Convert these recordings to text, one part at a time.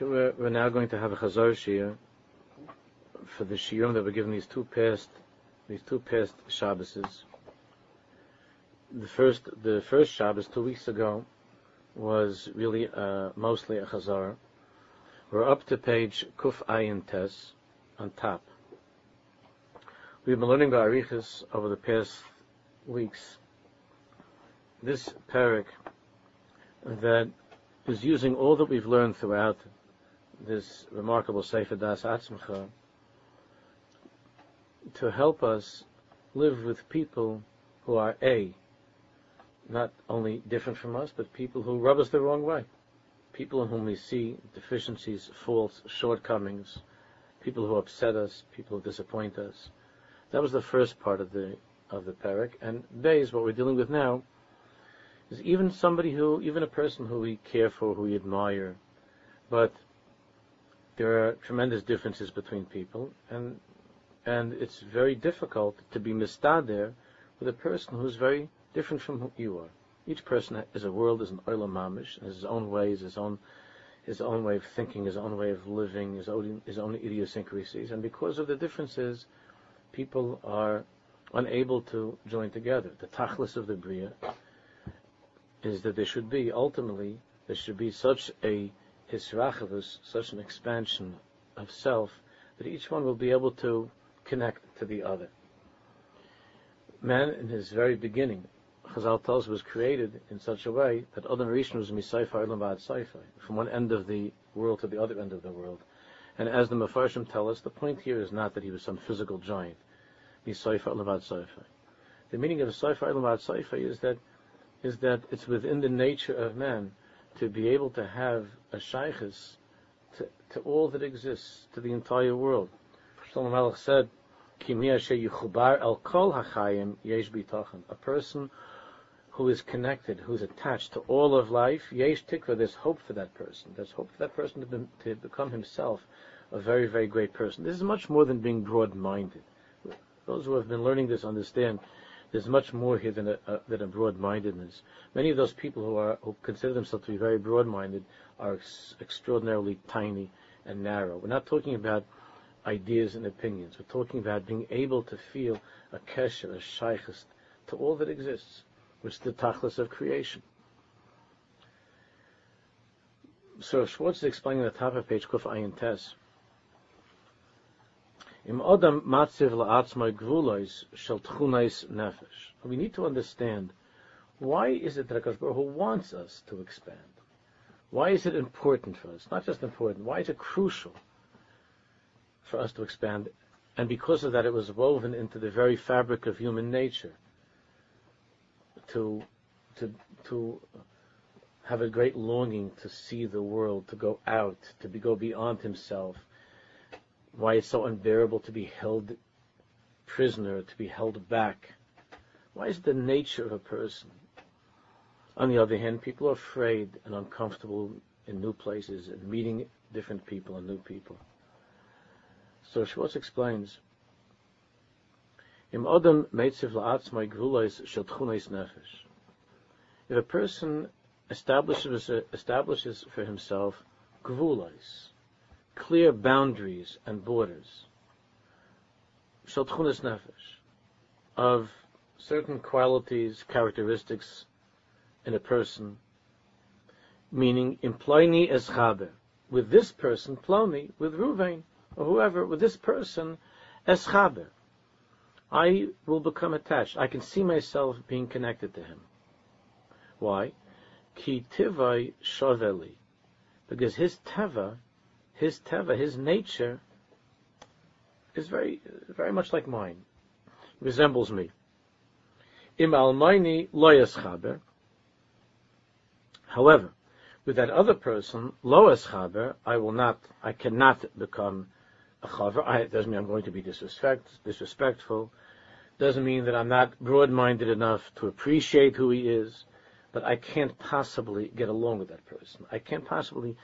We're, we're now going to have a Chazor Shir for the Shiurim that were given these two past, these two past Shabbases. The first, the first Shabbos two weeks ago was really uh, mostly a Chazor. We're up to page Kuf Ayin Tes on top. We've been learning about Arichas over the past weeks. This parak that is using all that we've learned throughout this remarkable Sefer Das Atzmacha to help us live with people who are A, not only different from us, but people who rub us the wrong way. People in whom we see deficiencies, faults, shortcomings, people who upset us, people who disappoint us. That was the first part of the of the parak, and is what we're dealing with now. Is even somebody who, even a person who we care for, who we admire, but there are tremendous differences between people, and and it's very difficult to be mistader with a person who's very different from who you are. Each person is a world, is an olam mamish, has his own ways, his own his own way of thinking, his own way of living, his own his own idiosyncrasies, and because of the differences, people are unable to join together. The tachlis of the bria is that there should be ultimately there should be such a hisrachavus, such an expansion of self, that each one will be able to connect to the other. Man, in his very beginning, Chazal tells was created in such a way that Adam Rishon was misayfar lavad sayfai, from one end of the world to the other end of the world. And as the Mefarshim tell us, the point here is not that he was some physical giant, misayfar lavad sayfai. The meaning of sayfar lavad sayfai is that is that it's within the nature of man to be able to have a shaykhis to, to all that exists, to the entire world. Shlomo Melech said, A person who is connected, who is attached to all of life, yesh tikva, there's hope for that person. There's hope for that person to, be, to become himself a very, very great person. This is much more than being broad-minded. Those who have been learning this understand there's much more here than a, a than a broad-mindedness. Many of those people who are who consider themselves to be very broad-minded are ex- extraordinarily tiny and narrow. We're not talking about ideas and opinions. We're talking about being able to feel a kesher, a shaykhist, to all that exists, which is the tachlis of creation. So Schwartz is explaining the top of page Kuf Ayin Tes Im Odam matziv gvulois shel tchunais nefesh. We need to understand why is it that Hakadosh Baruch Hu wants us to expand? Why is it important for us? Not just important. Why is it crucial for us to expand? And because of that, it was woven into the very fabric of human nature to to to have a great longing to see the world, to go out, to be, go beyond himself, why it's so unbearable to be held prisoner, to be held back. Why is the nature of a person? On the other hand, people are afraid and uncomfortable in new places and meeting different people and new people. So Schwartz explains. If a person establishes, establishes for himself gvulois, clear boundaries and borders. Shaltchunas nefesh of certain qualities, characteristics in a person, meaning imploini as chaber. With this person, ploni, with Ruvain, or whoever, with this person, as chaber. I will become attached. I can see myself being connected to him. Why? Ki tivai shaveli. Because his teva his teva, his nature, is very, very much like mine, resembles me. Im almaini loyas chaber. However, with that other person, loyas chaber, I will not, I cannot become a chaver. I, it doesn't mean I'm going to be disrespect, disrespectful. Doesn't mean that I'm not broad-minded enough to appreciate who he is, but I can't possibly get along with that person. I can't possibly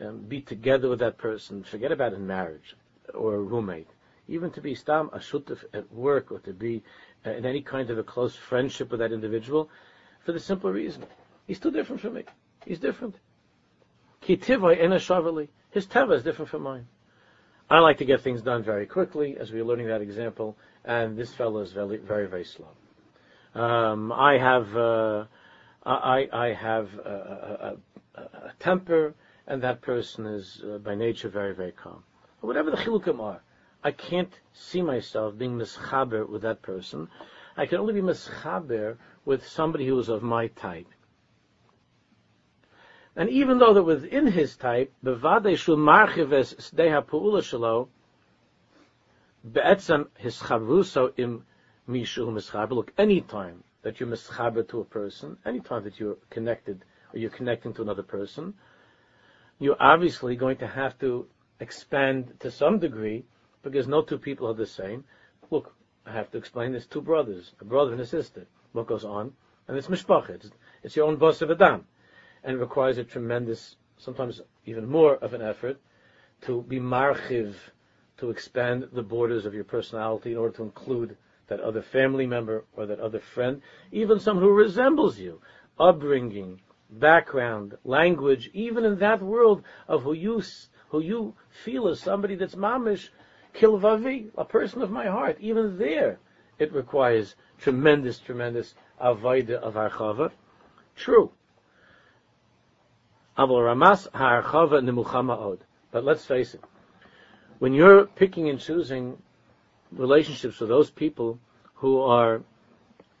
um, be together with that person. Forget about in marriage or a roommate. Even to be stam a shutuf at work or to be uh, in any kind of a close friendship with that individual, for the simple reason he's too different from me. He's different. Kitivai ena shavali. His teva is different from mine. I like to get things done very quickly, as we were learning that example, and this fellow is very, very, very slow. Um, I have, uh, I, I have a, a, a, a, temper, and that person is uh, by nature very, very calm. But whatever the chilukim are, I can't see myself being mischaber with that person. I can only be mischaber with somebody who is of my type. And even though that within his type, bevade shul marchives sdeha pu'ula shalo, be'etzem his im mishu mischaber. Look, any time that you're mischaber to a person, any time that you're connected or you're connecting to another person, you're obviously going to have to expand to some degree because no two people are the same. Look, I have to explain this: two brothers, a brother and a sister. What goes on? And it's mishpacha. It's, it's your own boss of Adam and it requires a tremendous, sometimes even more of an effort, to be marchiv, to expand the borders of your personality in order to include that other family member or that other friend, even someone who resembles you, upbringing, background, language, even in that world of who you who you feel as somebody that's mamish, kilvavi, a person of my heart. Even there, it requires tremendous, tremendous avoida of archava. True, but let's face it, when you're picking and choosing relationships with those people who are,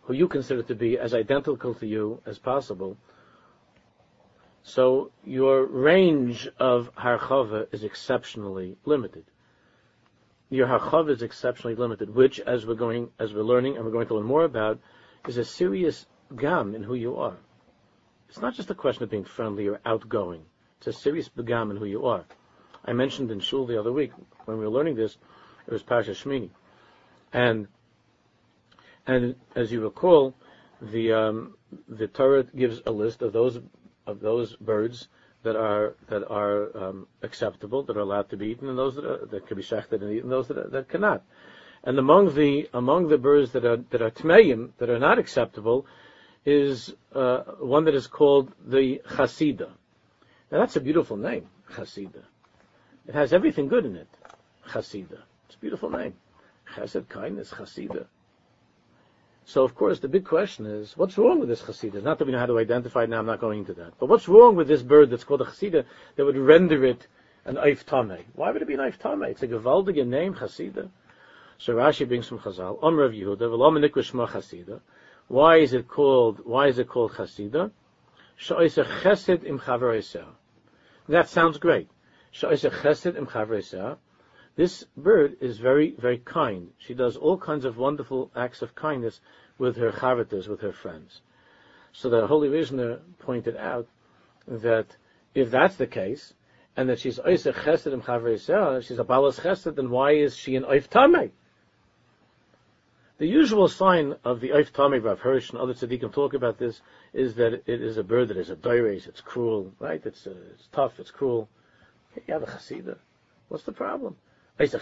who you consider to be as identical to you as possible, so your range of harchava is exceptionally limited. Your harchava is exceptionally limited, which, as we're going, as we're learning, and we're going to learn more about, is a serious gam in who you are. It's not just a question of being friendly or outgoing. It's a serious begam in who you are. I mentioned in shul the other week when we were learning this, it was Pasha Shmini, and and as you recall, the um, the Torah gives a list of those of those birds that are that are um, acceptable, that are allowed to be eaten, and those that, are, that can be shechted and eaten, those that, that cannot. And among the among the birds that are that are tmeim, that are not acceptable, is uh, one that is called the Chasida. Now that's a beautiful name, Chasida. It has everything good in it, Chasida. It's a beautiful name. Chesed, kindness, Chasida. So of course the big question is, what's wrong with this Chasida? Not that we know how to identify it now, I'm not going into that. But what's wrong with this bird that's called a Chasida that would render it an Eif Tameh? Why would it be an Eif Tameh? It's a gewaldige name, Chasida. So Rashi brings from Chazal, Om Rav Yehuda, V'lo Menikwa Chasida, why is it called, why is it called chasida? Sha'isa chesed im That sounds great. Sha'isa chesed im This bird is very, very kind. She does all kinds of wonderful acts of kindness with her chavitas, with her friends. So the Holy Vishnu pointed out that if that's the case, and that she's oisa chesed im she's a balas chesed, then why is she an oif? The usual sign of the Eif Tommy Rav Hirsch and other tzaddikim talk about this is that it is a bird that is a doires, it's cruel, right? It's, uh, it's tough, it's cruel. You have a chasida. What's the problem? She's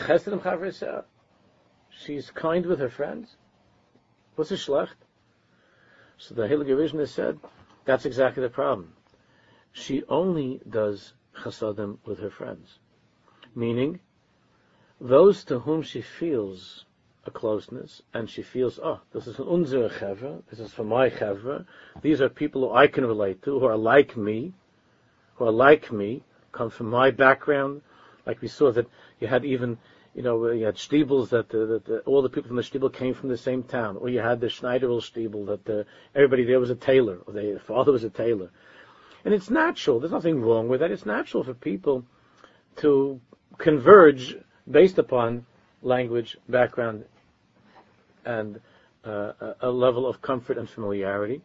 kind with her friends. What's a schlecht? So the Heilige said, that's exactly the problem. She only does chasadim with her friends. Meaning, those to whom she feels a closeness, and she feels, oh, this is an unser chevra, this is for my chevra. These are people who I can relate to, who are like me, who are like me, come from my background. Like we saw that you had even, you know, you had Stiebels that, uh, that uh, all the people from the Stiebel came from the same town, or you had the Schneiderl Stiebel that uh, everybody there was a tailor, or their father was a tailor. And it's natural. There's nothing wrong with that. It's natural for people to converge based upon language, background, and uh, a level of comfort and familiarity.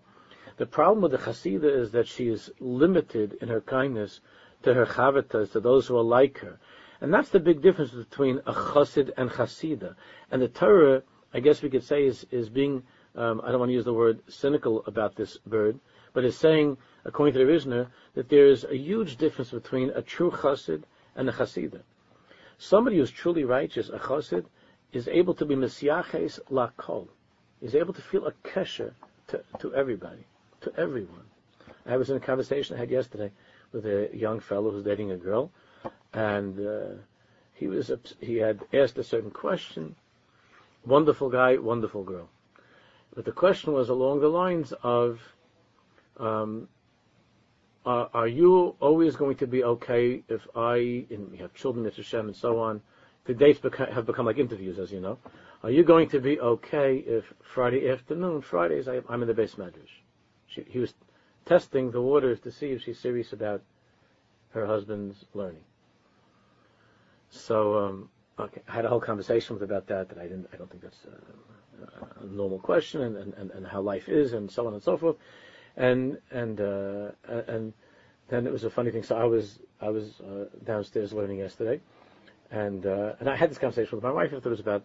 The problem with the Hasidah is that she is limited in her kindness to her chavitas, to those who are like her. And that's the big difference between a chassid and chasida. And the Torah, I guess we could say, is, is being, um, I don't want to use the word cynical about this bird, but is saying, according to the Rishner, that there is a huge difference between a true chassid and a chasida. Somebody who's truly righteous, a chassid, is able to be Messiaches lakol, is able to feel a kesher to, to everybody, to everyone. I was in a conversation I had yesterday with a young fellow who's dating a girl, and uh, he was he had asked a certain question. Wonderful guy, wonderful girl. But the question was along the lines of, um, are, are, you always going to be okay if I, and we have children, Mr. Shem, and so on? The dates beca- have become like interviews, as you know. Are you going to be okay if Friday afternoon, Fridays, I, am in the beis medrash? He was testing the waters to see if she's serious about her husband's learning. So, um, okay, I had a whole conversation with about that. That I didn't. I don't think that's a, a normal question, and, and, and how life is, and so on and so forth. And and uh, and then it was a funny thing. So I was I was uh, downstairs learning yesterday, and uh, and I had this conversation with my wife. It was about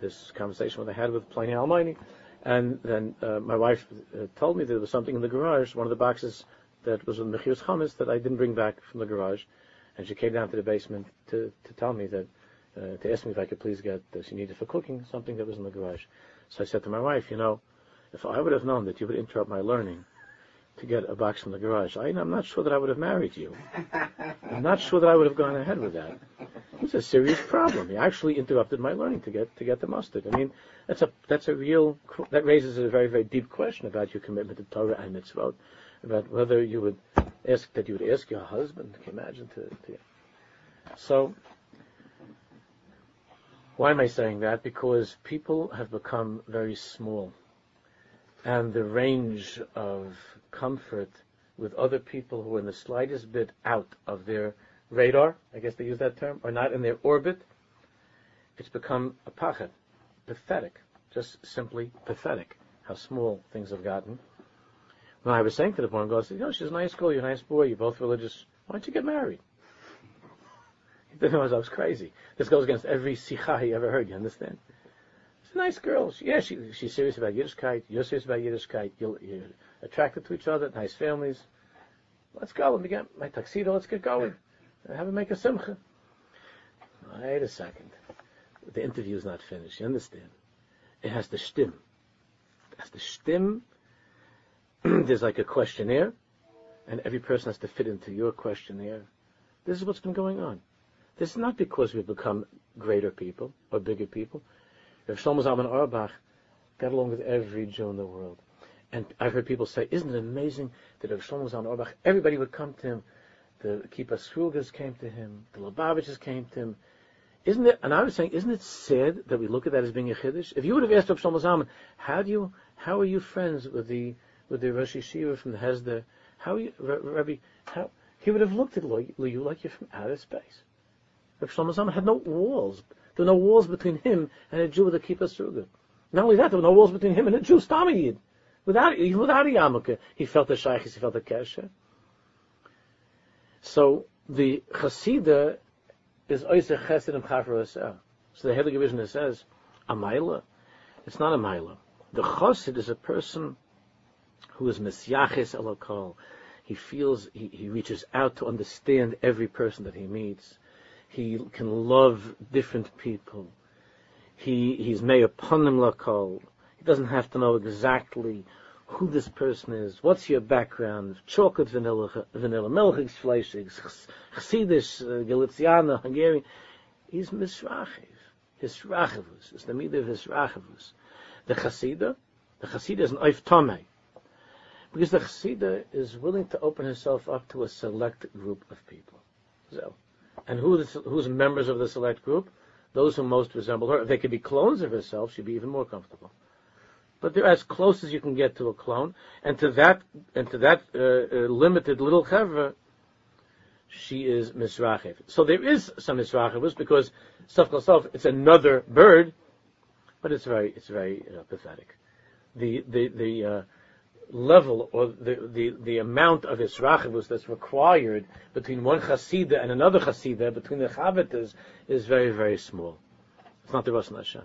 this conversation that I had with Ploni Almoni, and then uh, my wife uh, told me that there was something in the garage, one of the boxes that was in Mechiras Chametz that I didn't bring back from the garage, and she came down to the basement to, to tell me that, uh, to ask me if I could please get, uh, she needed for cooking, something that was in the garage. So I said to my wife, you know, if I would have known that you would interrupt my learning to get a box from the garage, I, am not sure that I would have married you. I'm not sure that I would have gone ahead with that. It's a serious problem. He actually interrupted my learning to get to get the mustard. I mean, that's a that's a real that raises a very very deep question about your commitment to Torah and mitzvot, about whether you would ask that you would ask your husband. Can you imagine to, to so why am I saying that? Because people have become very small, and the range of comfort with other people who are in the slightest bit out of their radar, I guess they use that term, or not in their orbit, it's become a pachet, pathetic, just simply pathetic, how small things have gotten. When I was saying to the boy, girl, I said, you know, she's a nice girl, you're a nice boy, you're both religious, why don't you get married? He didn't know I was crazy. This goes against every sikha he ever heard, you understand? She's a nice girl. She, yeah, she, she's serious about Yiddishkeit, you're serious about Yiddishkeit, you're, you're attracted to each other, nice families. Let's go, let me get my tuxedo, let's get going. Have a make a simcha. Wait a second. The interview is not finished. You understand? It has to stim. It has to stim. There's like a questionnaire, and every person has to fit into your questionnaire. This is what's been going on. This is not because we've become greater people or bigger people. If Shlomo Zalman Auerbach got along with every Jew in the world. And I've heard people say, isn't it amazing that if Shlomo Zalman Auerbach, everybody would come to him the Kippah Srugas came to him, the Lubavitches came to him. Isn't it, and I was saying, isn't it sad that we look at that as being a chiddush? If you would have asked Rav Shlomo Zalman, how do you, how are you friends with the, with the Rosh Yeshiva from the Hesder? How you, Rabbi, how, he would have looked at you like you're from outer space. Rav Shlomo Zalman had no walls. There were no walls between him and a Jew with a Kippah Sruga. Not only that, there were no walls between him and a Jew, Stamiyid. Without, even without a yarmulke, he felt the shaykhis, he felt the kesher. So the Chasida is Oise Chesed and Chafra So the Heilige Vision says, a Maila. It's not a Maila. The Chassid is a person who is Mesyaches Elokol. He feels, he, he reaches out to understand every person that he meets. He can love different people. He, he's Meir Ponim Lakol. He doesn't have to know exactly who this person is, what's your background, chocolate vanilla, vanilla, milchig, fleischig, chassidish, uh, Hungarian. He's misrachiv. His rachavus. It's the midah of his rachavus. The chassida, the chassida is an oif tomei. Because the chassida is willing to open herself up to a select group of people. So, and who who's members of the select group? Those who most resemble her. If they could be clones of herself, she'd be even more comfortable but they're as close as you can get to a clone, and to that and to that uh, uh, limited little chevra, she is misrachiv. So there is some misrachivus because stuff self it's another bird, but it's very it's very uh, pathetic. The the the uh, level or the, the, the amount of israchivus that's required between one chasida and another chasida between the chavitas is very very small. It's not the Ratzon Hashem.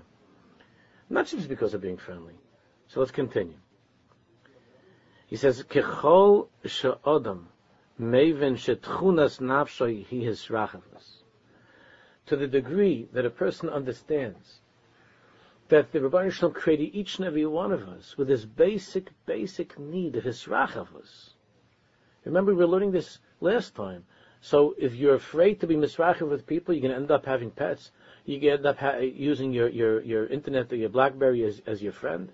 Not just because of being friendly. So let's continue. He says, "Kechol she'odam meven shetchunas nafshoy his. To the degree that a person understands that the Rabbi Shalom created each and every one of us with this basic, basic need of his rachavus. Remember, we were learning this last time. So if you're afraid to be misrachiv with people, you're going to end up having pets. You can end up ha- using your, your, your internet or your BlackBerry as, as your friend.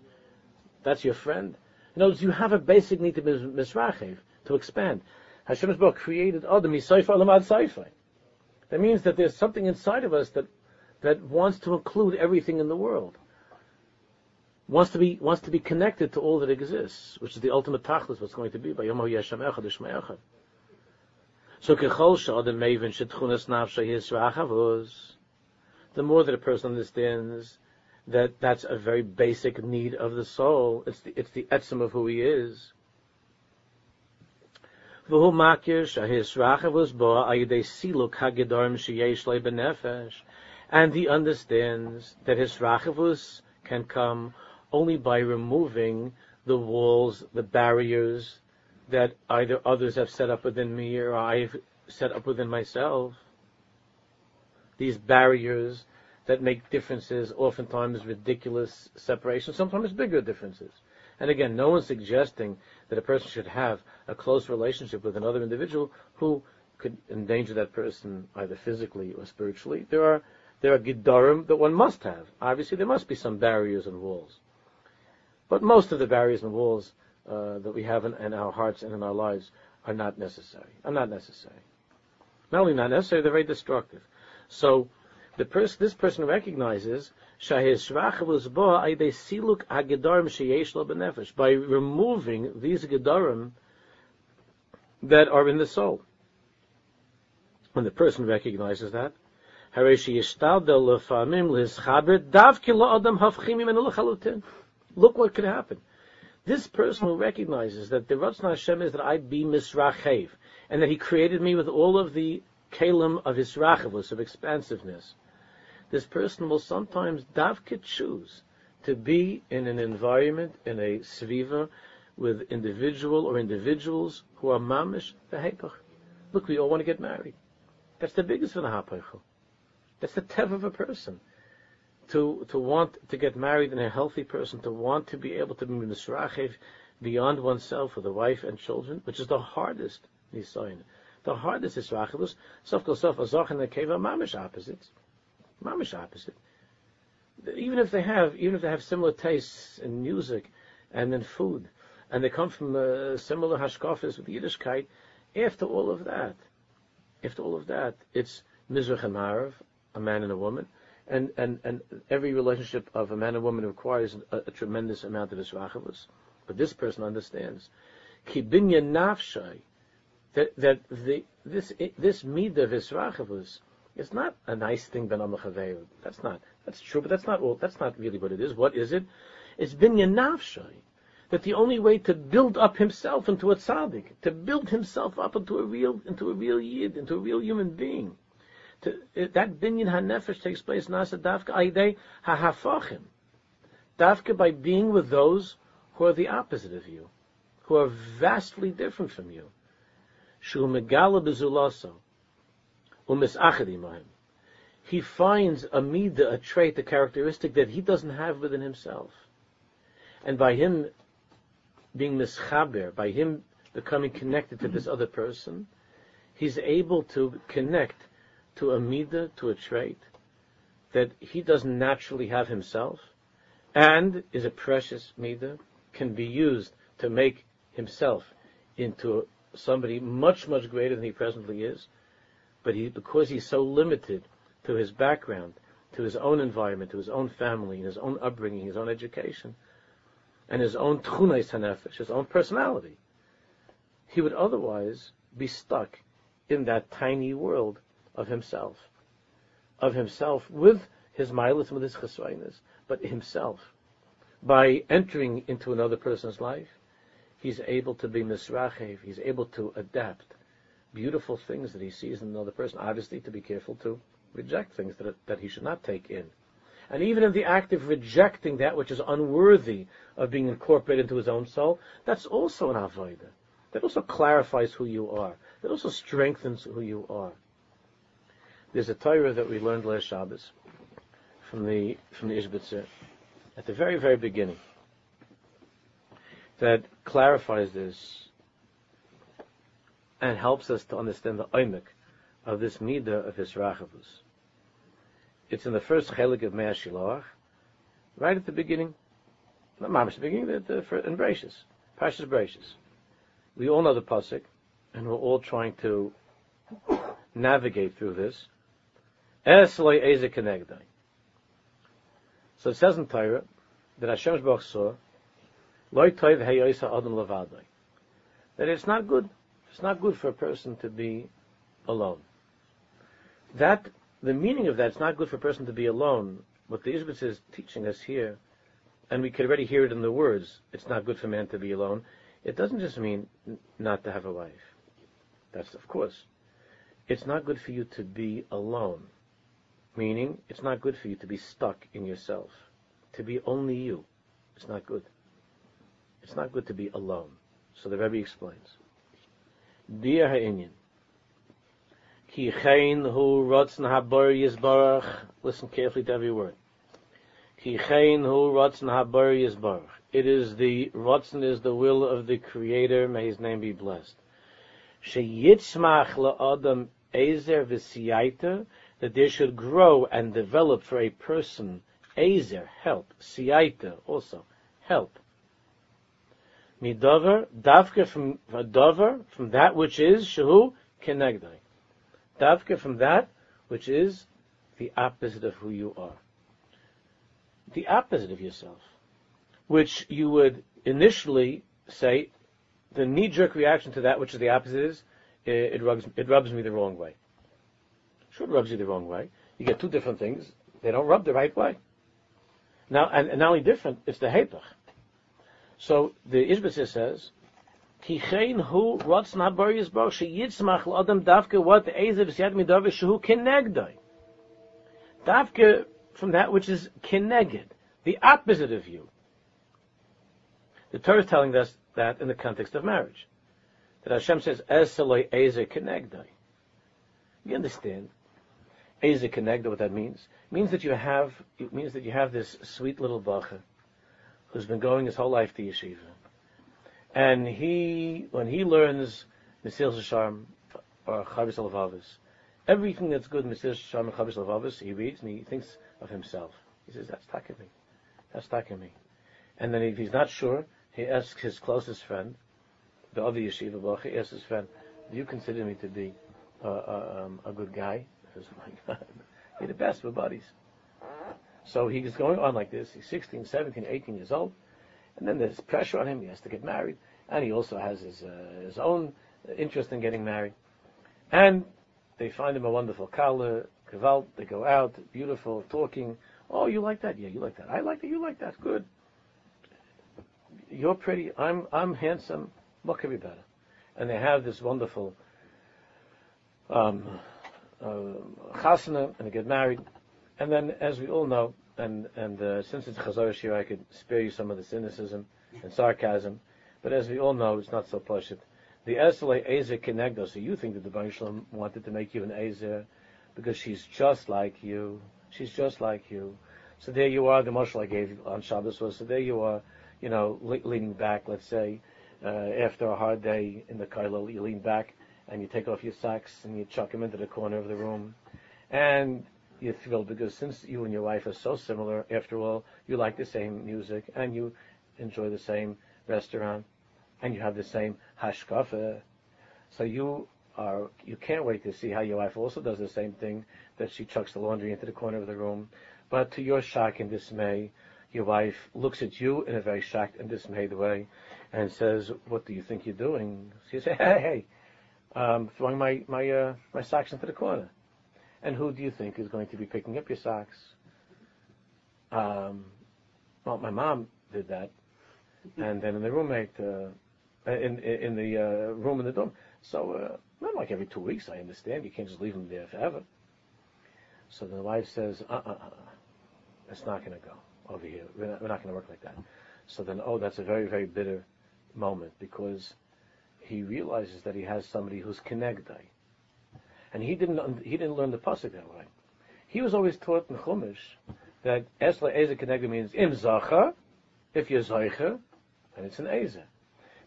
That's your friend. In other words, you have a basic need to be misrachiv, to expand. Hashem's book created Adam Yisayfa Alamad Saifa. That means that there's something inside of us that, that wants to include everything in the world. Wants to be, wants to be connected to all that exists, which is the ultimate tachlis, what's going to be by Yom Yeshem Echad Echad. So kechol shadam maven shetchunas nafsha yisrachavuz. The more that a person understands that that's a very basic need of the soul, it's the, it's the etzem of who he is. V'hu makir shahisrachavuz bo ayidei siluk hagedarm sheyesh benefesh. And he understands that his rachavus can come only by removing the walls, the barriers that either others have set up within me or I've set up within myself. These barriers that make differences, oftentimes ridiculous separations, sometimes bigger differences. And again, no one's suggesting that a person should have a close relationship with another individual who could endanger that person either physically or spiritually. There are there are giddarim that one must have. Obviously, there must be some barriers and walls. But most of the barriers and walls uh, that we have in, in, our hearts and in our lives are not necessary. Are not necessary. Not only not necessary, they're very destructive. So the person, this person recognizes by removing these gedarim that are in the soul. When the person recognizes that, look what could happen. This person who recognizes that the Ratzon Hashem is that I be misrachev, and that He created me with all of the kalim of His rachavus, of expansiveness, this person will sometimes davka choose to be in an environment, in a sviva, with individual or individuals who are mamish v'hepach. Look, we all want to get married. That's the biggest of the hapaychel. That's the tev of a person. To, to want to get married and a healthy person, to want to be able to be misrachev beyond oneself with a wife and children, which is the hardest nisayin. The hardest is rachelus. Sof kol sof azach and the keva mamish opposites. Mamish opposite. Even if they have, even if they have similar tastes in music and in food, and they come from uh, similar hashkafas with Yiddishkeit, after all of that, after all of that, it's Mizrach and Marav, a man and a woman, and, and, and every relationship of a man and woman requires a, a tremendous amount of Israchavus. But this person understands. Kibinya nafshay, that, that the, this, this midah of Israchavus it's not a nice thing, ben That's not, that's true, but that's not all, that's not really what it is. What is it? It's binyan nafshay. That the only way to build up himself into a tzaddik, to build himself up into a real, into a real yid, into a real human being, Uh, that binyan hanefesh takes place nasa dafka aidei hahafachim. Dafka by being with those who are the opposite of you, who are vastly different from you. Shu megala bezulaso he finds a midah, a trait, a characteristic that he doesn't have within himself. And by him being mischaber, by him becoming connected to this other person, he's able to connect to a midah, to a trait that he doesn't naturally have himself, and is a precious midah, can be used to make himself into somebody much, much greater than he presently is, but he, because he's so limited to his background, to his own environment, to his own family, and his own upbringing, his own education, and his own tchunais hanefesh, his own personality, he would otherwise be stuck in that tiny world of himself, of himself with his milas, with his chesroinas, but himself. By entering into another person's life, he's able to be misrachev, he's able to adapt, beautiful things that he sees in another person. Obviously, to be careful to reject things that, that he should not take in. And even in the act of rejecting that which is unworthy of being incorporated into his own soul, that's also an avodah. That also clarifies who you are. That also strengthens who you are. There's a Torah that we learned last Shabbos from the from the Ishbitzer at the very very beginning that clarifies this and helps us to understand the oimik of this midah of his rachavus. It's in the first chelik of Mea Shiloach, right at the beginning, not mamish the beginning, the, the, in Bereshis, Parshas Bereshis. We all know the pasuk, and we're all trying to navigate through this. Esloi eze kenegdai. So it says in Torah that Hashem saw, toiv heyoisa adam levadai. That it's not good. It's not good for a person to be alone. That the meaning of that, it's not good for a person to be alone. What the Ishbitz is teaching us here, and we could already hear it in the words, it's not good for man to be alone. It doesn't just mean not to have a wife. That's of course. It's not good for you to be alone. Meaning, it's not good for you to be stuck in yourself. To be only you. It's not good. It's not good to be alone. So the Rebbe explains. Dear Ha'inyan, Ki chein hu rotzen habor yizbarach. Listen carefully to every word. Ki chein hu rotzen habor yizbarach. It is the rotzen is the will of the Creator. May His name be blessed. She yitzmach la'adam ezer v'siyaita that there should grow and develop for a person Azer, help siyaita also help midover davke from dover from that which is shehu kenegdai Davka from that which is the opposite of who you are. The opposite of yourself. Which you would initially say, the knee-jerk reaction to that which is the opposite is, it, rubs, it rubs me the wrong way. It rubs you the wrong way. You get two different things. They don't rub the right way. Now, and, and not only different, it's the hepech. So the Ishbitzer says, ki chein hu rots na boris bo she yitzmach adam davke what the ezer v'siyad midove shehu kenegdoi. Davke from that which is keneged, the opposite of you. The Torah is telling us that in the context of marriage. That Hashem says, Eseloi ezer kenegdoi. You understand? Ezer kenegdoi, what that means? It means that you have, it means that you have this sweet little bacha who's been going his whole life to yeshiva and he, when he learns Mesilas Yesharim or Chovos Halevavos, everything that's good Mesilas Yesharim and Chovos Halevavos, he reads and he thinks of himself. He says, that's taking me. That's taking me. And then if he's not sure, he asks his closest friend, the other yeshiva bach, he asks his friend, do you consider me to be um, a good guy? Oh my God, you're the best, we're buddies. So he's going on like this. He's 16, 17, 18 years old. And then there's pressure on him. He has to get married, and he also has his uh, his own interest in getting married. And they find him a wonderful kala, kavalt. They go out, beautiful, talking. Oh, you like that? Yeah, you like that. I like that. You like that. Good. You're pretty. I'm I'm handsome. What could be better? And they have this wonderful um, uh, chasana, and get married. And then, as we all know, and and uh, since it's Chazar here, I could spare you some of the cynicism and sarcasm. But as we all know, it's not so pashut. The Esle Ezer Kenegdo, so you think that the Baruch Shalom wanted to make you an Ezer because she's just like you. She's just like you. So there you are, the marshal I gave on Shabbos was, so there you are, you know, le- leaning back, let's say, uh, after a hard day in the Kailo, you lean back and you take off your socks and you chuck them into the corner of the room. And you're thrilled because since you and your wife are so similar, after all, you like the same music and you enjoy the same restaurant and you have the same hashkafa. So you are you can't wait to see how your wife also does the same thing that she chucks the laundry into the corner of the room. But to your shock and dismay, your wife looks at you in a very shocked and dismayed way and says, "What do you think you're doing?" She says, "Hey, hey, um, throwing my my uh, my socks into the corner." And who do you think is going to be picking up your socks? Um, well, my mom did that, and then in the roommate, uh, in in the uh, room in the dorm. So uh, not like every two weeks. I understand you can't just leave them there forever. So the wife says, "Uh, uh, uh, it's not going to go over here. We're not, not going to work like that." So then, oh, that's a very very bitter moment because he realizes that he has somebody who's connected and he didn't he didn't learn the pasuk that way. He was always taught in Chumash that Esla Eza Kenegda means im zacha, if you're zaycha, then it's an Eza.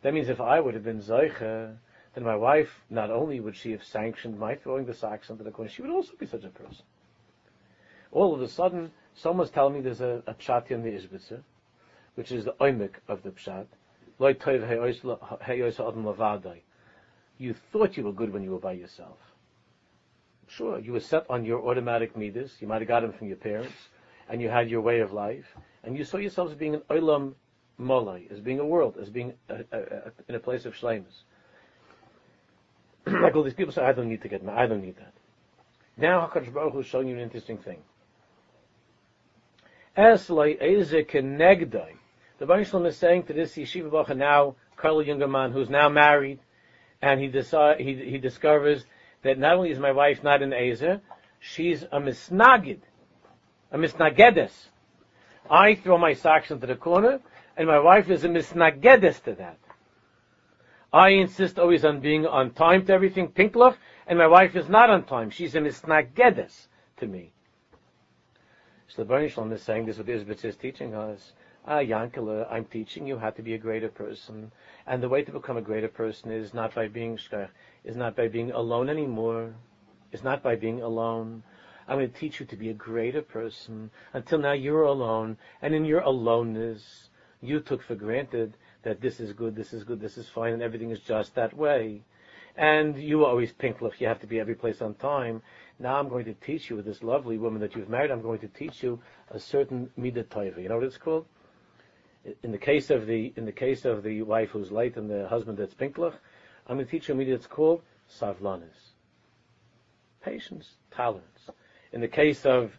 That means if I would have been zaycha, then my wife, not only would she have sanctioned my throwing the socks into the corner, she would also be such a person. All of a sudden, someone's telling me there's a, a pshat in the Ishbitzer, which is the oimik of the pshat. You thought you were good when you were by yourself. Sure, you were set on your automatic midas. You might have got them from your parents, and you had your way of life, and you saw yourself as being an olam molai, as being a world, as being a, a, a, in a place of shleimus. like all these people say, I don't need to get I don't need that. Now Hakadosh Baruch Hu is showing you an interesting thing. As like Eze Kenegdai, the Baruch is saying to this yeshiva bacha now, Carl younger man who's now married, and he decide, he, he discovers that not only is my wife not an Ezer, she's a misnagid, a misnagedes. I throw my socks into the corner, and my wife is a misnagedes to that. I insist always on being on time to everything, pinkloch, and my wife is not on time. She's a misnagedes to me. So the Baruch is saying this what Izbitz is teaching us. Ah, I'm teaching you how to be a greater person. And the way to become a greater person is not by being shkach, is not by being alone anymore. Is not by being alone. I'm going to teach you to be a greater person. Until now you're alone, and in your aloneness, you took for granted that this is good, this is good, this is fine, and everything is just that way. And you were always pinkliff, you have to be every place on time. Now I'm going to teach you with this lovely woman that you've married, I'm going to teach you a certain midah taiva. You know what it's called? In the case of the in the case of the wife who's late and the husband that's pinklach, I'm going to teach immediately. It's called savlanis, patience, tolerance. In the case of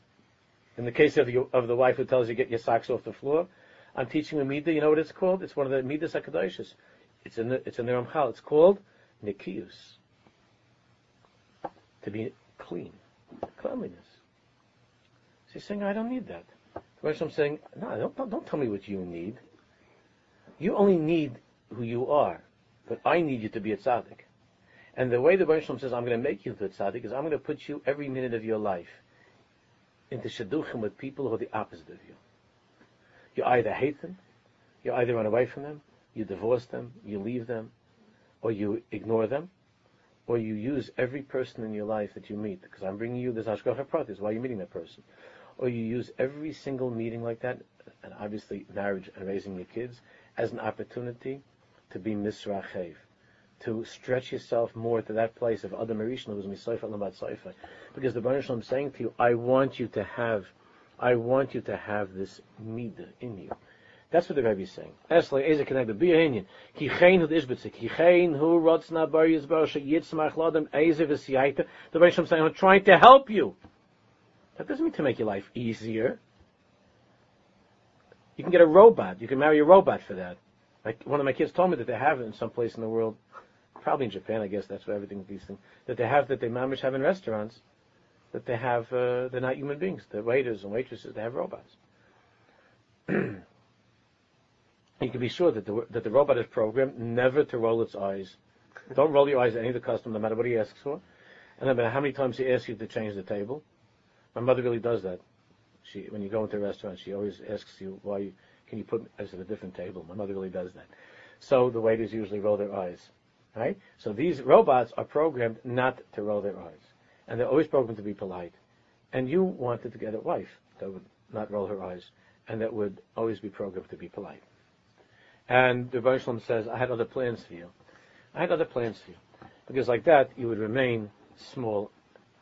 in the case of the of the wife who tells you get your socks off the floor, I'm teaching a midah. You know what it's called? It's one of the midas hakadoshis. It's in the it's in the Ramchal. It's called nikius. To be clean, cleanliness. She's saying, I don't need that. I'm saying, no, don't, don't, tell me what you need. You only need who you are, but I need you to be a tzaddik. And the way the Baruch says, I'm going to make you into a tzaddik, is I'm going to put you every minute of your life into shidduchim with people who are the opposite of you. You either hate them, you either run away from them, you divorce them, you leave them, or you ignore them, or you use every person in your life that you meet, because I'm bringing you this hashgacha pratis, why you're you meeting that person? Or you use every single meeting like that, and obviously marriage and raising your kids, as an opportunity to be misrachev, to stretch yourself more to that place of Adam Rishon who was Lamad Saifa. Because the Baruch is saying to you, I want you to have, I want you to have this midah in you. That's what the Rebbe is saying. Esle eze connected be a Ki chein hu ishbitzik. Ki chein hu rotzna bar yizbar she yitzmach lodem eze v'siyaita. The Baruch is saying, I'm trying to help you. That doesn't mean to make your life easier. You can get a robot. You can marry a robot for that. Like one of my kids told me that they have it in some place in the world, probably in Japan, I guess that's where everything these things that they have that they mamish have in restaurants. That they have, uh, they're not human beings. The waiters and waitresses, they have robots. you can be sure that the that the robot is programmed never to roll its eyes. Don't roll your eyes at any of the customer, no matter what he asks for, and no matter how many times he asks you to change the table. My mother really does that. She, when you go into a restaurant, she always asks you, why, can you put us at a different table? My mother really does that. So the waiters usually roll their eyes. Right? So these robots are programmed not to roll their eyes. And they're always programmed to be polite. And you wanted to get a wife that would not roll her eyes and that would always be programmed to be polite. And the Baruch says, I had other plans for you. I had other plans for you. Because like that, you would remain small,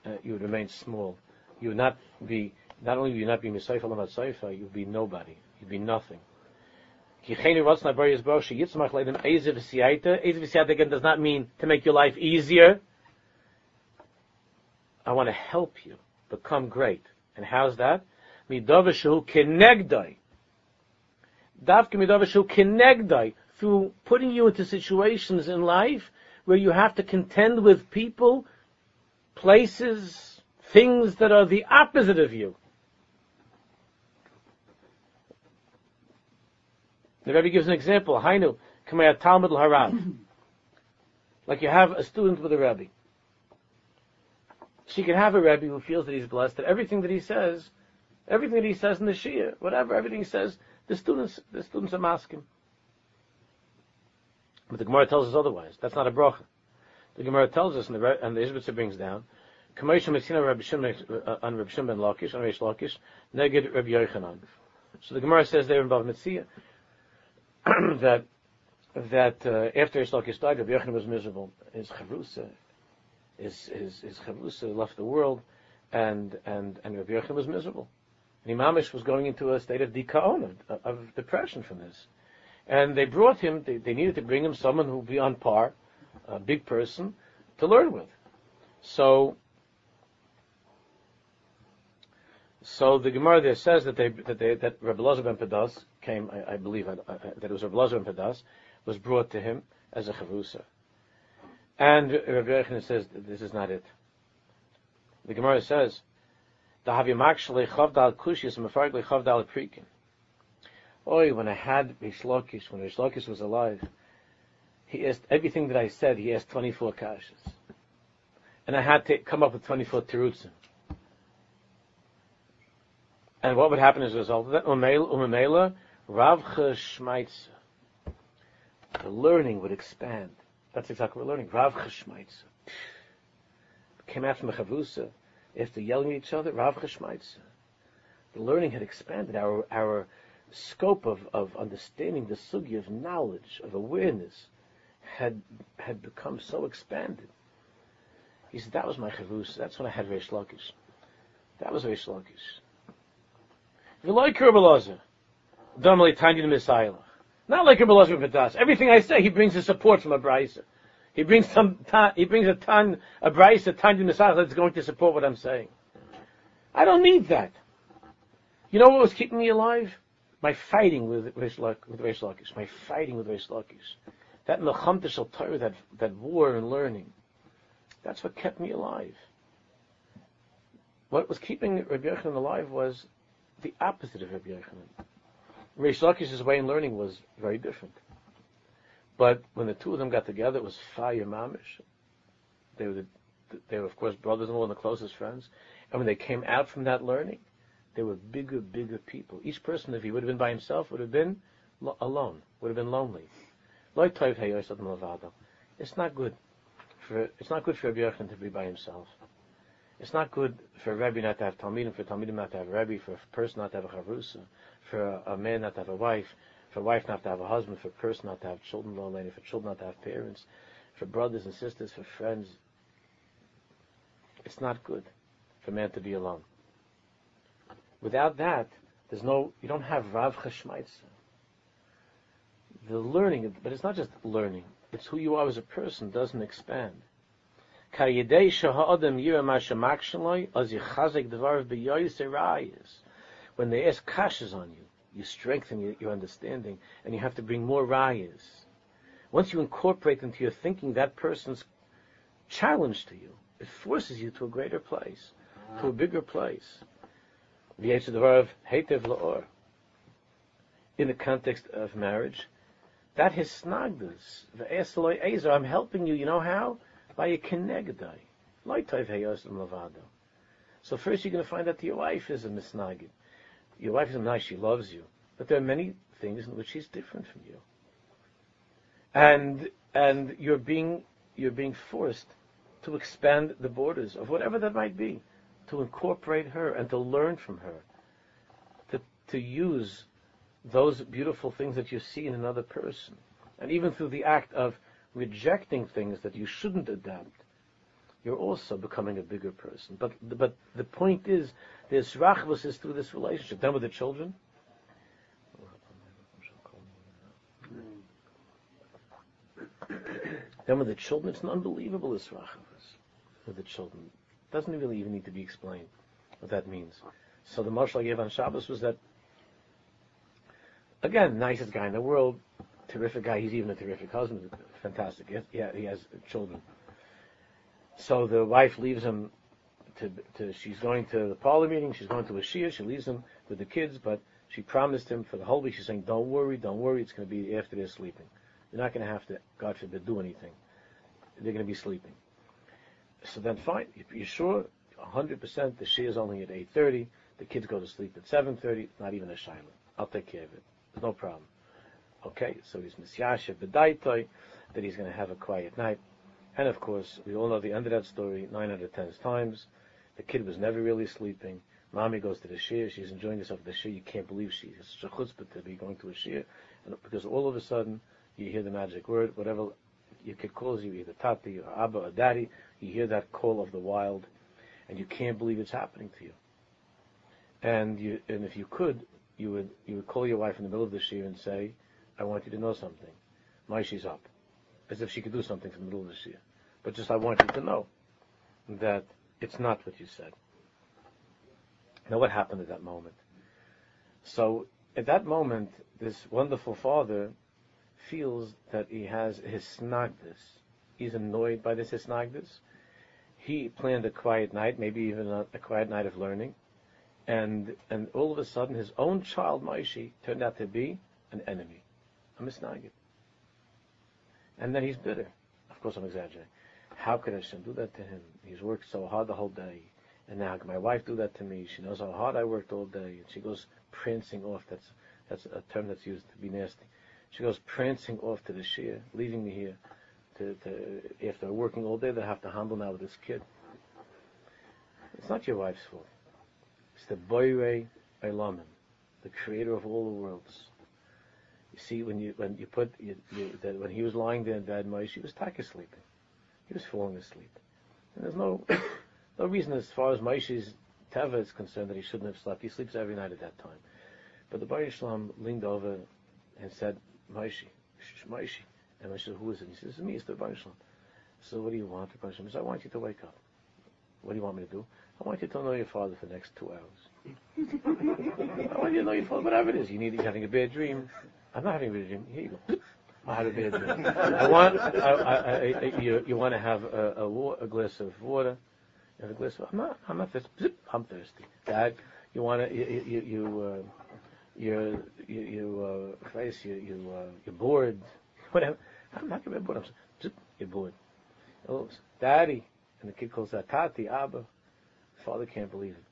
uh, you would remain small you would not be, not only would you not be Misaifa Lamat Saifa, you would be nobody. You'd be nothing. again does not mean to make your life easier. I want to help you become great. And how's that? Through putting you into situations in life where you have to contend with people, places, things that are the opposite of you. The Rebbe gives an example. Hainu, Kamei Talmud Harav. Like you have a student with a Rebbe. She can have a Rebbe who feels that he's blessed, that everything that he says, everything that he says in the Shia, whatever, everything he says, the students, the students are masking. But the Gemara tells us otherwise. That's not a bracha. The Gemara tells us, and the, and the Ishbitzer brings down, Kamosha Messina Rabbi uh, on Rabbi Shimon ben Lakish, on Reish Lakish, Neged Rabbi Yochanan. So the Gemara says there in Bava Metzia that that uh, after Reish Lakish died, Rabbi Yochanan was miserable. His chavrusa, his his his chavrusa left the world, and and and Rabbi Yochanan was miserable. And Imamish was going into a state of dikaon, of, of depression from this. And they brought him, they, they needed to bring him someone who would be on par, a big person, to learn with. So So the Gemara there says that they that they that Rabbi Lazar ben Pedas came, I, I believe I, I, that it was Rabbi Lazar ben Pedas was brought to him as a chavrusa, and Rabbi Yochanan says this is not it. The Gemara says, "The havimak shalei chavdal kushis mefargli chavdal prikin." Oi, when I had Rish Lakish, when Rish Lakish was alive, he asked everything that I said. He asked twenty-four kashas, and I had to come up with twenty-four terutzim. And what would happen as a result of that? Umemela, Ravcha Shmaitza. The learning would expand. That's exactly what we're learning. Ravcha Shmaitza. Came out from the Chavrusa. After yelling at each other, Ravcha Shmaitza. The learning had expanded. Our, our scope of, of understanding the sugi of knowledge, of awareness, had, had become so expanded. He said, that was my Chavrusa. That's when I had Reish Lakish. That was Reish Lakish. Not like Rabbi Pedas. Everything I say, he brings a support from a brisa. He brings some, he brings a ton, a brisa, a ton Messiah that's going to support what I'm saying. I don't need that. You know what was keeping me alive? My fighting with Reish Lakish. My fighting with Reish Lakish. That Melchamta Shal Torah, that, that war and learning. That's what kept me alive. What was keeping Rabbi Yochanan alive was the opposite of Rabbi Yochanan. Reish Lakish's way in learning was very different. But when the two of them got together, it was fire mamish. They were, the, they were of course brothers-in-law and the closest friends. And when they came out from that learning, they were bigger, bigger people. Each person, if he would have been by himself, would have been lo- alone, would have been lonely. It's not good for it's not good for Rabbi Yochanan to be by himself. It's not good for a Rebbe not to have Talmidim, for Talmidim not to have a Rebbe, for a person not to have a Chavrusa, for a, man not to have a wife, for a wife not to have a husband, for a person not to have children, for children not to have parents, for brothers and sisters, for friends. It's not good for man to be alone. Without that, there's no, you don't have Rav Chashmaitz. The learning, but it's not just learning, it's who you are as a person doesn't expand. When they ask kashas on you, you strengthen your, understanding, and you have to bring more rayas. Once you incorporate into your thinking that person's challenge to you, it forces you to a greater place, to a bigger place. In the context of marriage, that that is snagdas. I'm helping you. You know how? By a kenegdai. So first you're going to find out that your wife is a misnagid. Your wife is a nice, she loves you. But there are many things in which she's different from you. And and you're being you're being forced to expand the borders of whatever that might be, to incorporate her and to learn from her, to to use those beautiful things that you see in another person. And even through the act of rejecting things that you shouldn't adapt, you're also becoming a bigger person. But but the point is, this rachvus is through this relationship. Then with the children. Then with the children, it's an unbelievable rachvus with the children. Doesn't really even need to be explained what that means. So the marshal I gave on Shabbos was that, again, nicest guy in the world, terrific guy. He's even a terrific husband, fantastic. Yeah, he has children. So the wife leaves him to, to she's going to the parlor meeting. She's going to a shia. She leaves him with the kids, but she promised him for the whole week. She's saying, "Don't worry, don't worry. It's going to be after they're sleeping. They're not going to have to, God forbid, do anything. They're going to be sleeping." So then, fine. You're sure, 100%. The shia is only at 8:30. The kids go to sleep at 7:30. Not even a shiloh. I'll take care of it. There's no problem. Okay, so he's misyasha b'daitoi, that he's going to have a quiet night. And of course, we all know the end of that story nine out of ten times. The kid was never really sleeping. Mommy goes to the shir. She's enjoying herself at the shir. You can't believe she has such a chutzpah to be going to a shir. And because all of a sudden, you hear the magic word, whatever your kid calls you, either tati or abba or daddy, you hear that call of the wild, and you can't believe it's happening to you. And you, and if you could, you would, you would call your wife in the middle of the shir and say, I want you to know something. Maishi's up. As if she could do something from the middle of the shir. But just I want you to know that it's not what you said. Now what happened at that moment? So at that moment, this wonderful father feels that he has his snagdis. He's annoyed by this hisnagdis. He planned a quiet night, maybe even a, a, quiet night of learning, and and all of a sudden his own child Maishi turned out to be an enemy, misnagid. And then he's bitter. Of course, I'm exaggerating. How could Hashem do that to him? He's worked so hard the whole day, and now my wife do that to me? She knows how hard I worked all day, and she goes prancing off. That's that's a term that's used to be nasty. She goes prancing off to the Shia, leaving me here. To, to after working all day, they have to handle now with this kid. It's not your wife's fault. It's the Boire Eilamim, the creator of all the worlds. You see, when you when you put you, you, that when he was lying there in bed, Moshe, he was taka sleeping. He was falling asleep. And there's no no reason as far as Moshe's teva is concerned that he shouldn't have slept. He sleeps every night at that time. But the Baruch Shalom leaned over and said, Moshe, Moshe. And Moshe said, who is it? He says, it's me, it's the Baruch Shalom. So what do you want? The Baruch Shalom says, I want you to wake up. What do you want me to do? I want you to know your father for the next two hours. I want you to know your father, whatever it is. You need, you're having a bad dream. I'm not having a bad dream. Here you go. I had a bad dream. I want, I, I, I, you, you want to have a, a, a glass of water. You have a glass of, I'm not, I'm not thirsty. I'm thirsty. Dad, you want to, you, you, you uh, you're, you, you, uh, face, you, you, uh, you're bored. Whatever. I'm not going to be bored. I'm just, you're bored. Oh, daddy. And the kid calls out, Tati, Abba. Father can't believe it.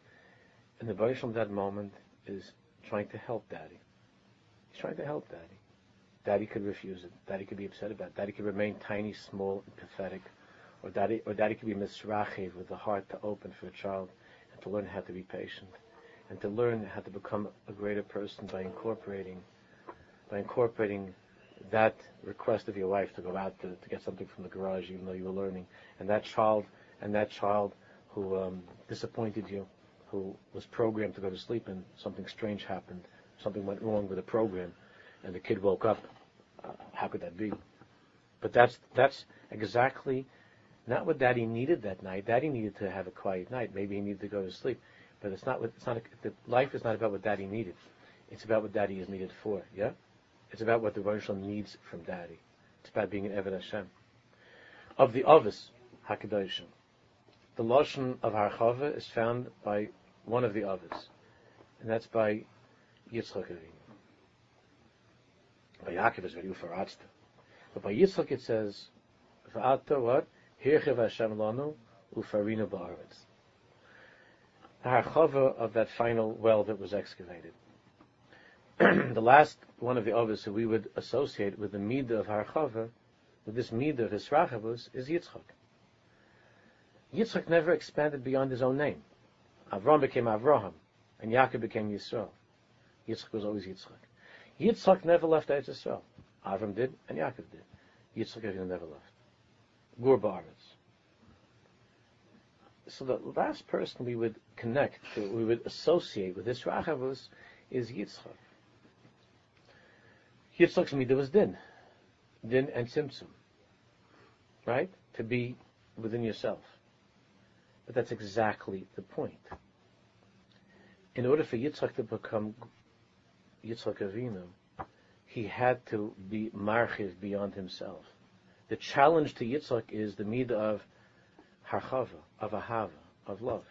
And the Baruch from that moment is trying to help daddy. Trying to help daddy. Daddy could refuse it. Daddy could be upset about it. Daddy could remain tiny, small, and pathetic. Or daddy, or daddy could be misrachiv with the heart to open for a child and to learn how to be patient and to learn how to become a greater person by incorporating, by incorporating that request of your wife to go out to, to get something from the garage, even though you were learning, and that child, and that child who um, disappointed you, who was programmed to go to sleep, and something strange happened, something went wrong with the program, and the kid woke up. Uh, how could that be? But that's that's exactly not what Daddy needed that night. Daddy needed to have a quiet night. Maybe he needed to go to sleep. But it's not. What, it's not. A, the life is not about what Daddy needed. It's about what Daddy is needed for. Yeah. It's about what the Rosh needs from Daddy. It's about being an Eved Hashem. Of the Ovis Hakadoshim, the lashon of Harchava is found by one of the Ovis, and that's by Yitzchak Avinu. By Yaakov is ufaratzta. But by Yitzchak it says, V'ata what? Hirchev Hashem lanu ufarina ba'aretz. The harchava of that final well that was excavated. the last one of the others who we would associate with the midah of harchava, with this midah of Hisrachavus, is Yitzchak. Yitzchak never expanded beyond his own name. Avram became Avraham, and Yaakov became Yisrael. Yitzchak was always Yitzchak. Yitzchak never left Eretz Yisrael. Avram did, and Yaakov did. Yitzchak never left. Gur Ba'aretz. So the last person we would connect to, we would associate with this Rachavus is Yitzchak. Yitzchak's midah was din. Din and Tzimtzum. Right? To be within yourself. But that's exactly the point. In order for Yitzchak to become Yitzchak Avinu, he had to be marchiv beyond himself. The challenge to Yitzchak is the midah of harchava, of ahava, of love,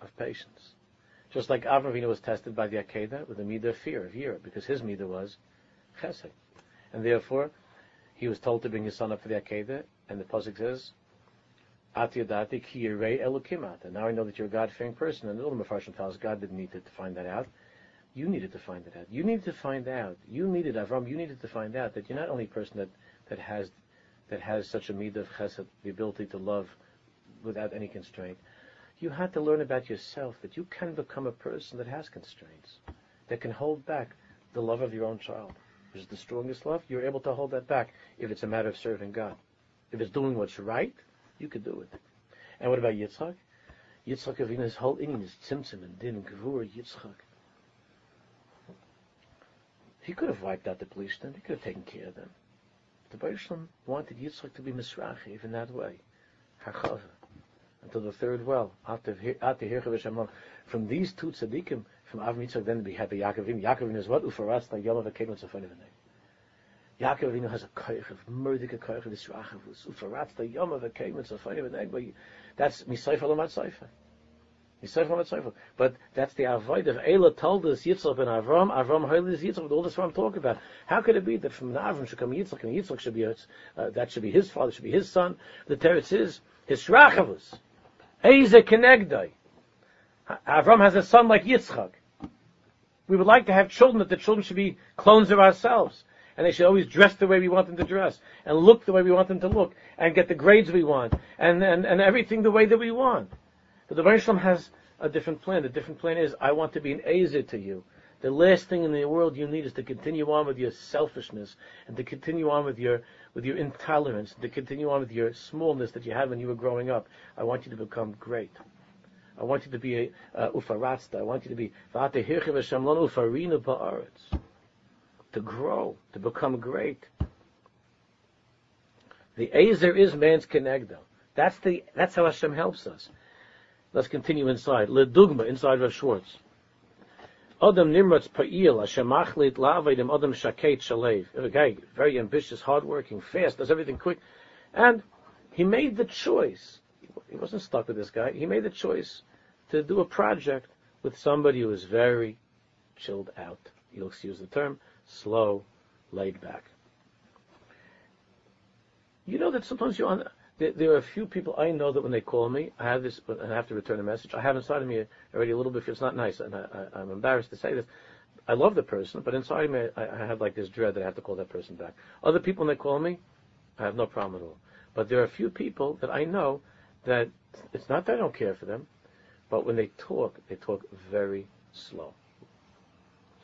of patience. Just like Avram was tested by the Akedah with the midah of fear, of yira, because his midah was chesed. And therefore, he was told to bring his son up for the Akedah, and the Pasuk says, At yadati ki elukimat. And now I know that you're a God-fearing person. And the little Mepharshim tells us God didn't need to find that out. You needed to find it out. You needed to find out. You needed Avram. You needed to find out that you're not only a person that that has that has such a midah of chesed, the ability to love without any constraint, you had to learn about yourself that you can become a person that has constraints, that can hold back the love of your own child, which is the strongest love. You're able to hold that back if it's a matter of serving God. If it's doing what's right, you could do it. And what about Yitzchak? Yitzchak Avinu's whole inyan is tzimtzum and din and gevur Yitzchak. He could have wiped out the then. He could have taken care of them. The Baruch wanted Yitzchak to be misrachiv in that way. Hachava. Until the third well. After after From these two tzaddikim, from Av Yitzchak, then we had the Yaakovin. Yaakovin is what? Ufaras, the Yom of a Kemet Zafon Yaakov Avinu has a koich of murdik a koich of disrachavus. Ufaratz the yom of a kemet zafayim and egg. That's misayfer lamat sayfer. But that's the avoid of Ela told us Yitzchak and Avram. Avram heard this Yitzchak. All this I'm talking about. How could it be that from Avram should come Yitzchak and Yitzchak should be uh, that should be his father, should be his son? The teretz is his shrachavus. Eize kenegdai. Avram has a son like Yitzchak. We would like to have children that the children should be clones of ourselves and they should always dress the way we want them to dress, and look the way we want them to look, and get the grades we want, and, and, and everything the way that we want. But the Baruch has a different plan. The different plan is, I want to be an Azer to you. The last thing in the world you need is to continue on with your selfishness, and to continue on with your, with your intolerance, and to continue on with your smallness that you had when you were growing up. I want you to become great. I want you to be a uh. I want you to be ufarina ba'aretz to grow, to become great. The Azer is man's Kenegdo. That's the that's how Hashem helps us. Let's continue inside. Ledugma inside Rav Schwartz. Adam Nimratz Pa'il, Hashem Achlit Adam Shaket Shalev. Guy, very ambitious, hardworking, fast, does everything quick. And he made the choice. He wasn't stuck with this guy. He made the choice to do a project with somebody who is very chilled out. You'll excuse the term slow, laid back. You know that sometimes you're on. There, there, are a few people I know that when they call me, I have this, and I have to return a message. I have inside of me already a little bit. It's not nice, and I, am embarrassed to say this. I love the person, but inside me, I, I have like this dread that I have to call that person back. Other people, when they call me, I have no problem at all. But there are a few people that I know that it's not that I don't care for them, but when they talk, they talk very slow.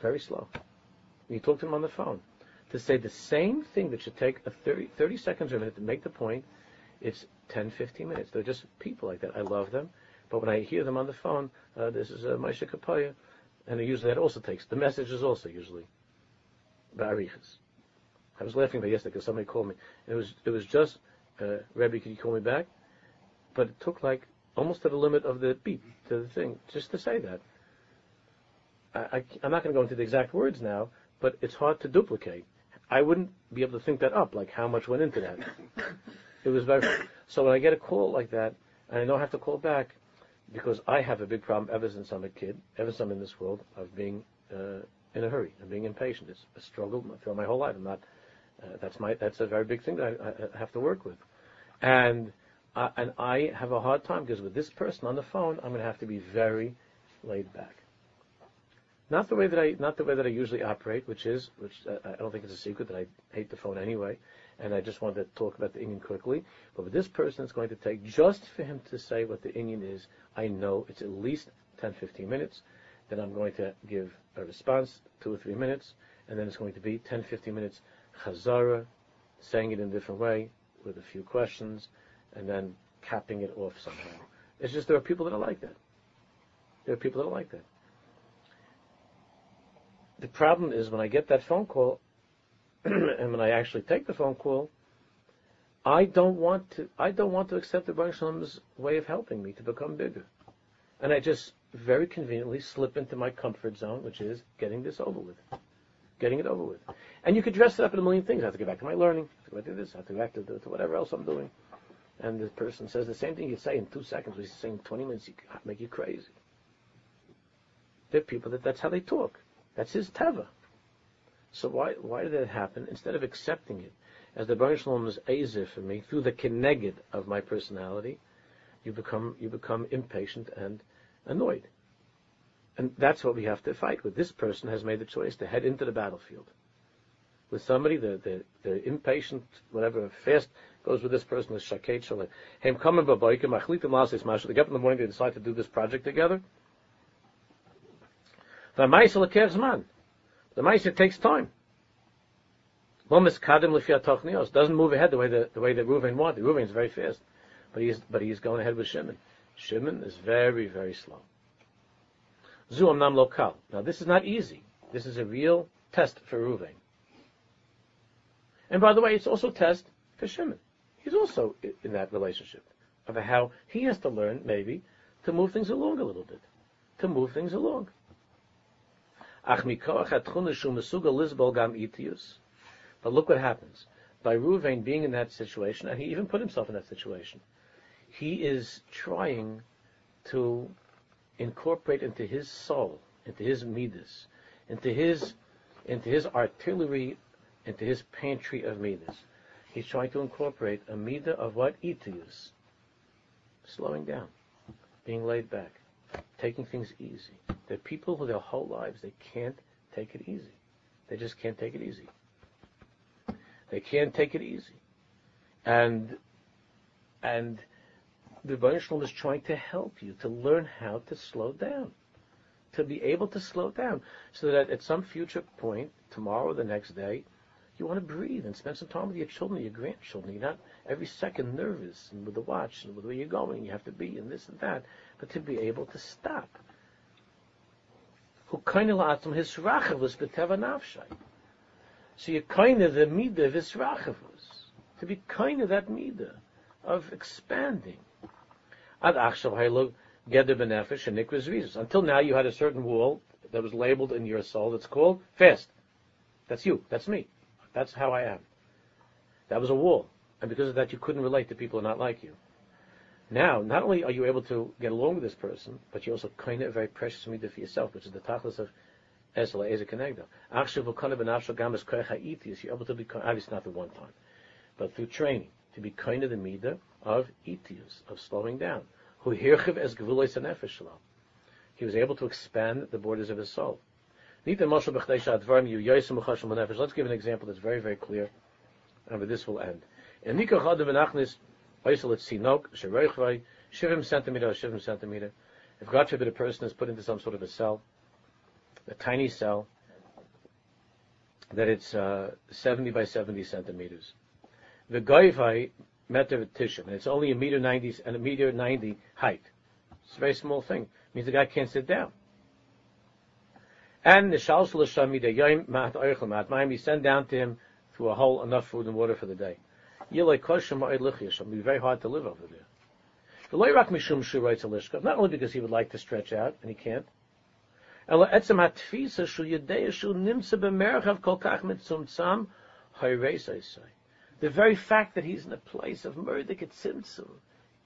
Very slow you talk to them on the phone, to say the same thing that should take a 30, 30 seconds or a minute to make the point, it's 10, 15 minutes. They're just people like that. I love them. But when I hear them on the phone, uh, this is uh, Moshe Kapaya, and usually that also takes, the message is also usually Ba'arichas. I was laughing about yesterday because somebody called me. It was, it was just, uh, Rebbe, can you call me back? But it took like almost to the limit of the beep to the thing, just to say that. I, am not going to go into the exact words now, but it's hard to duplicate. I wouldn't be able to think that up, like how much went into that. it was very. So when I get a call like that, and I don't have to call back, because I have a big problem ever since I'm a kid, ever since I'm in this world, of being uh, in a hurry and being impatient. It's a struggle throughout my whole life. I'm not. Uh, that's my. That's a very big thing that I, I have to work with, and uh, and I have a hard time because with this person on the phone, I'm going to have to be very laid back. Not the way that I, not the way that I usually operate, which is, which uh, I don't think it's a secret that I hate the phone anyway, and I just wanted to talk about the inyan quickly. But this person, is going to take just for him to say what the inyan is. I know it's at least 10, 15 minutes. Then I'm going to give a response, two or three minutes, and then it's going to be 10, 15 minutes chazara, saying it in a different way with a few questions, and then capping it off somehow. It's just there are people that are like that. There are people that are like that. The problem is when I get that phone call, and when I actually take the phone call, I don't want to. I don't want to accept the Baruch Shalom's way of helping me to become bigger, and I just very conveniently slip into my comfort zone, which is getting this over with, getting it over with. And you could dress it up in a million things. I have to get back to my learning. I have to go back to this. I have to go back to, to whatever else I'm doing. And the person says the same thing you say in two seconds. We say in 20 minutes, you make you crazy. There are people that that's how they talk. That's his teva. So why why did that happen? Instead of accepting it as the Baruch Shalom's azer for me through the keneged of my personality, you become you become impatient and annoyed. And that's what we have to fight with. This person has made the choice to head into the battlefield. with somebody, the, the, the impatient, whatever, fast goes with this person, is shaket shalem. Baboikim, achlitim lasis mashal, they get up in the morning, they decide to do this project together. The ma'isa takes time. Lomis kadim lefiyat doesn't move ahead the way the, the way that Reuven wanted. Reuven is very fast, but he's but he's going ahead with Shimon. Shimon is very very slow. Zu nam lokal. Now this is not easy. This is a real test for Reuven. And by the way, it's also a test for Shimon. He's also in that relationship of how he has to learn, maybe, to move things along a little bit, to move things along. But look what happens. By Ruvain being in that situation, and he even put himself in that situation, he is trying to incorporate into his soul, into his midas, into his into his artillery, into his pantry of midas. He's trying to incorporate a midah of what? Itius, slowing down, being laid back, taking things easy. There are people who their whole lives they can't take it easy. They just can't take it easy. They can't take it easy, and and the Shalom is trying to help you to learn how to slow down, to be able to slow down, so that at some future point, tomorrow or the next day, you want to breathe and spend some time with your children, your grandchildren. You're not every second nervous and with the watch and with where you're going. You have to be and this and that, but to be able to stop. His rachavus. So you're kind of the midah of his rachavus. To be kind of that midah of expanding. Ad. Until now, you had a certain wall that was labeled in your soul that's called fast. That's you. That's me. That's how I am. That was a wall. And because of that, you couldn't relate to people who are not like you. Now, not only are you able to get along with this person, but you also kind of very precious midah for yourself, which is the tachlis of Esla Eza Kenegdo. You're able to be, obviously not the one time, but through training, to be kind of the midah of itius, of slowing down. Who hirchiv es He was able to expand the borders of his soul. Let's give an example that's very, very clear, and with this will end. Oiselet Sinok, Shereichvai, Shivim centimeter, Shivim centimeter. If God forbid a person is put into some sort of a cell, a tiny cell, that it's uh, 70 by 70 centimeters. The Goivai meter tishim, and it's only a meter 90 and a meter 90 height. It's a very small thing. It means the guy can't sit down. And the shalshal shami de yoim mat oichel mat you send down to him through a hole enough food and water for the day. Shall be very hard to live over there. Mishum shu writes a lishka, not only because he would like to stretch out, and he can't, The very fact that he's in a place of murder, tzimtzum,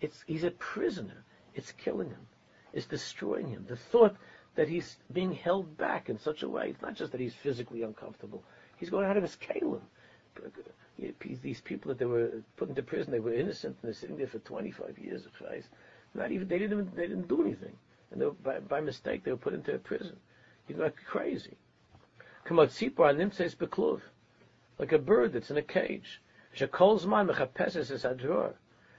it's, he's a prisoner, it's killing him, it's destroying him. The thought that he's being held back in such a way. It's not just that he's physically uncomfortable. He's going out of his kalim. These people that they were put into prison, they were innocent, and they're sitting there for 25 years of Christ. Not even they didn't even, they didn't do anything, and were, by, by, mistake they were put into a prison. He's like crazy. like a bird that's in a cage.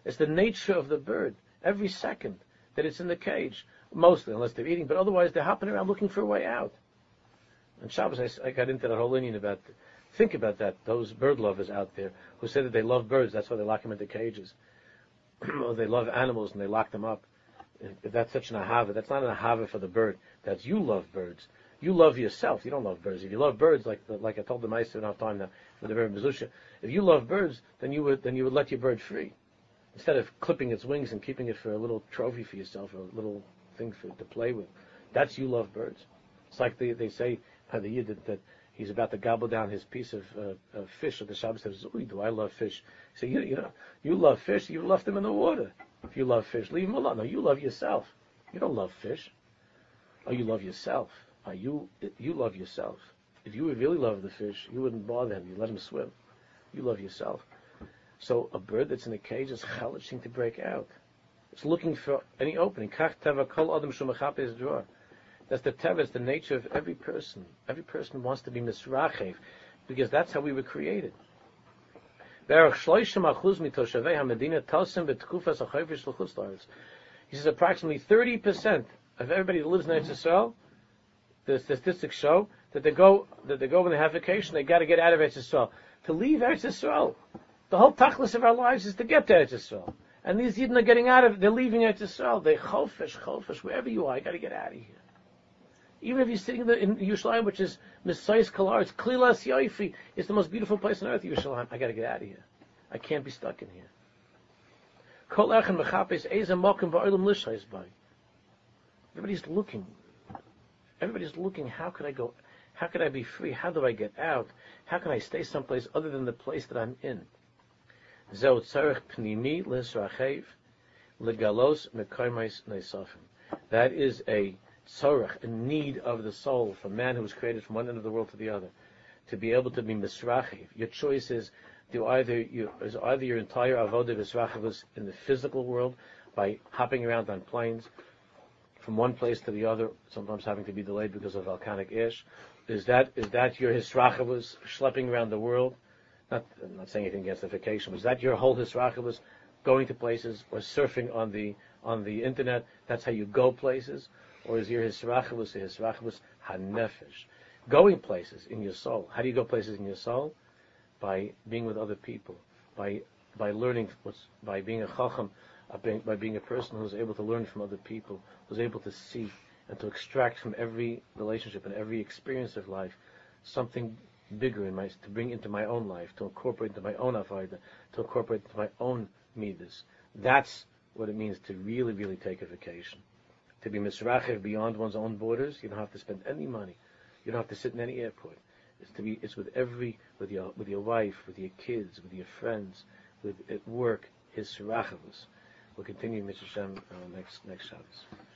It's the nature of the bird. Every second that it's in the cage, mostly, unless they're eating, but otherwise they're hopping around looking for a way out. And Shabbos, I, I got into that whole inyan about, think about that, those bird lovers out there who say that they love birds, that's why they lock them into cages. or they love animals and they lock them up. If that's such an ahava, that's not an ahava for the bird. That's you love birds. You love yourself. You don't love birds. If you love birds, like like I told the mice enough time now for the bird Mezusha, if you love birds, then you would then you would let your bird free instead of clipping its wings and keeping it for a little trophy for yourself, or a little thing for to play with. That's you love birds. It's like they, they say by the Yid that, that he's about to gobble down his piece of, uh, of fish at the Shabbos says, "Oi, do I love fish?" So you, you know, you love fish. You left them in the water. If you love fish, leave them alone. No, you love yourself. You don't love fish. Oh, you love yourself. Oh, you you love yourself. If you really love the fish, you wouldn't bother him. You let him swim. You love yourself. So a bird that's in a cage is chalishing to break out. It's looking for any opening. Kach teva kol adam shumachap drawer. That's the it's the nature of every person. Every person wants to be misrachev, because that's how we were created. He says approximately 30% of everybody that lives in Eretz Yisrael, the statistics show that they go that they go when they have vacation, they got to get out of Eretz Yisrael. To leave Eretz Yisrael, the whole tachlis of our lives is to get to Eretz Yisrael. And these Yidden are getting out of, they're leaving Eretz Yisrael. They chofesh, chofesh, wherever you are, you got to get out of here. Even if you're sitting in, the, in Yerushalayim, which is Messiah's Kalar, it's Klilas Yoifi, it's the most beautiful place on earth, Yerushalayim. I got to get out of here. I can't be stuck in here. Everybody's looking. Everybody's looking. How could I go? How could I be free? How do I get out? How can I stay someplace other than the place that I'm in? That is a tzorech, a need of the soul for man who was created from one end of the world to the other, to be able to be misrachiv. Your choice is do either you is either your entire avodah misrachivus in the physical world by hopping around on planes from one place to the other, sometimes having to be delayed because of volcanic ash. Is that is that your hisrachavus schlepping around the world? Not I'm not saying anything against the vacation. Was that your whole hisrachavus going to places or surfing on the on the internet? That's how you go places or is your hisrachavus a hisrachavus hanefesh? Going places in your soul. How do you go places in your soul? By being with other people, by by learning by being a chacham, by being a person who's able to learn from other people, who's able to see and to extract from every relationship and every experience of life something bigger in my to bring into my own life, to incorporate into my own avodah, to incorporate into my own midas. That's what it means to really, really take a vacation to be misrachiv beyond one's own borders. You don't have to spend any money. You don't have to sit in any airport. It's to be. It's with every with your with your wife, with your kids, with your friends, with at work. His We'll continue Mr. Shem uh, next next Shabbos.